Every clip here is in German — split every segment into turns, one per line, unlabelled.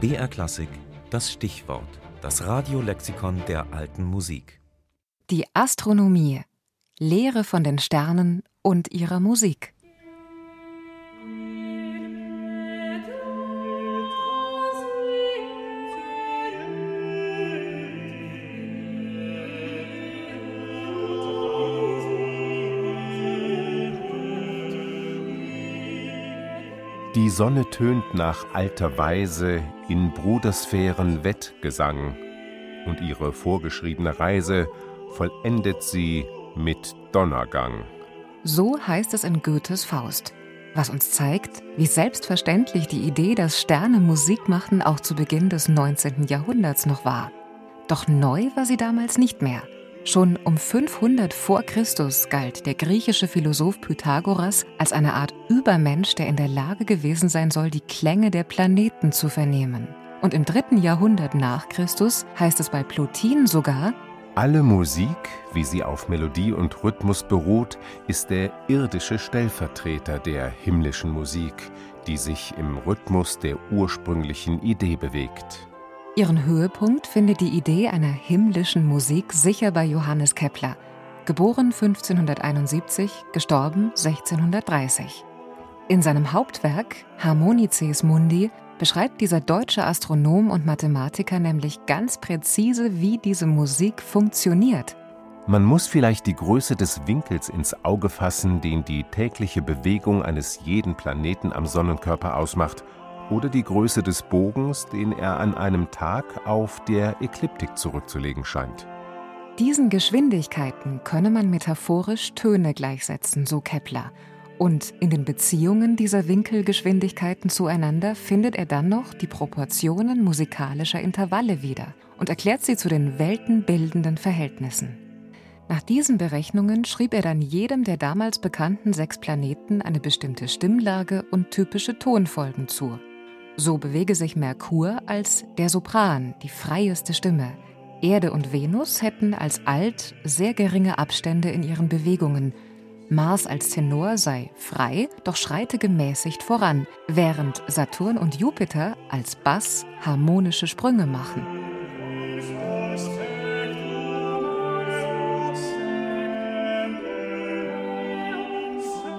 BR Klassik, das Stichwort, das Radiolexikon der alten Musik.
Die Astronomie. Lehre von den Sternen und ihrer Musik.
Die Sonne tönt nach alter Weise in Brudersphären Wettgesang, und ihre vorgeschriebene Reise vollendet sie mit Donnergang.
So heißt es in Goethes Faust, was uns zeigt, wie selbstverständlich die Idee, dass Sterne Musik machten, auch zu Beginn des 19. Jahrhunderts noch war. Doch neu war sie damals nicht mehr. Schon um 500 vor Christus galt der griechische Philosoph Pythagoras als eine Art Übermensch, der in der Lage gewesen sein soll, die Klänge der Planeten zu vernehmen. Und im dritten Jahrhundert nach Christus heißt es bei Plotin sogar,
alle Musik, wie sie auf Melodie und Rhythmus beruht, ist der irdische Stellvertreter der himmlischen Musik, die sich im Rhythmus der ursprünglichen Idee bewegt.
Ihren Höhepunkt findet die Idee einer himmlischen Musik sicher bei Johannes Kepler, geboren 1571, gestorben 1630. In seinem Hauptwerk Harmonices Mundi beschreibt dieser deutsche Astronom und Mathematiker nämlich ganz präzise, wie diese Musik funktioniert.
Man muss vielleicht die Größe des Winkels ins Auge fassen, den die tägliche Bewegung eines jeden Planeten am Sonnenkörper ausmacht – oder die Größe des Bogens, den er an einem Tag auf der Ekliptik zurückzulegen scheint.
Diesen Geschwindigkeiten könne man metaphorisch Töne gleichsetzen, so Kepler. Und in den Beziehungen dieser Winkelgeschwindigkeiten zueinander findet er dann noch die Proportionen musikalischer Intervalle wieder und erklärt sie zu den weltenbildenden Verhältnissen. Nach diesen Berechnungen schrieb er dann jedem der damals bekannten sechs Planeten eine bestimmte Stimmlage und typische Tonfolgen zu. So bewege sich Merkur als der Sopran, die freieste Stimme. Erde und Venus hätten als Alt sehr geringe Abstände in ihren Bewegungen. Mars als Tenor sei frei, doch schreite gemäßigt voran, während Saturn und Jupiter als Bass harmonische Sprünge machen.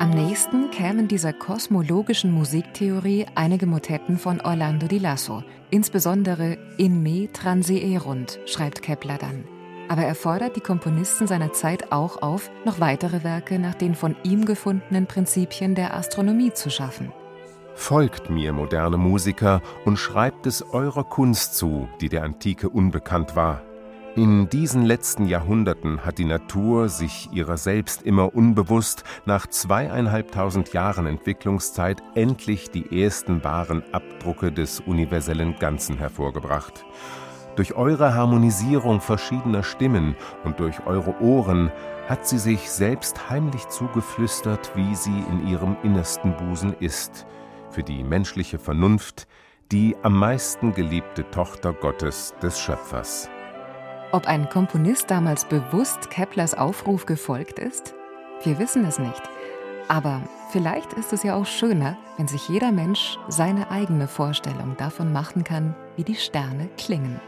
Am nächsten kämen dieser kosmologischen Musiktheorie einige Motetten von Orlando di Lasso, insbesondere In me transeerunt, schreibt Kepler dann. Aber er fordert die Komponisten seiner Zeit auch auf, noch weitere Werke nach den von ihm gefundenen Prinzipien der Astronomie zu schaffen.
Folgt mir, moderne Musiker, und schreibt es eurer Kunst zu, die der Antike unbekannt war. In diesen letzten Jahrhunderten hat die Natur sich ihrer selbst immer unbewusst nach zweieinhalbtausend Jahren Entwicklungszeit endlich die ersten wahren Abdrucke des universellen Ganzen hervorgebracht. Durch eure Harmonisierung verschiedener Stimmen und durch eure Ohren hat sie sich selbst heimlich zugeflüstert, wie sie in ihrem innersten Busen ist, für die menschliche Vernunft, die am meisten geliebte Tochter Gottes des Schöpfers.
Ob ein Komponist damals bewusst Keplers Aufruf gefolgt ist? Wir wissen es nicht. Aber vielleicht ist es ja auch schöner, wenn sich jeder Mensch seine eigene Vorstellung davon machen kann, wie die Sterne klingen.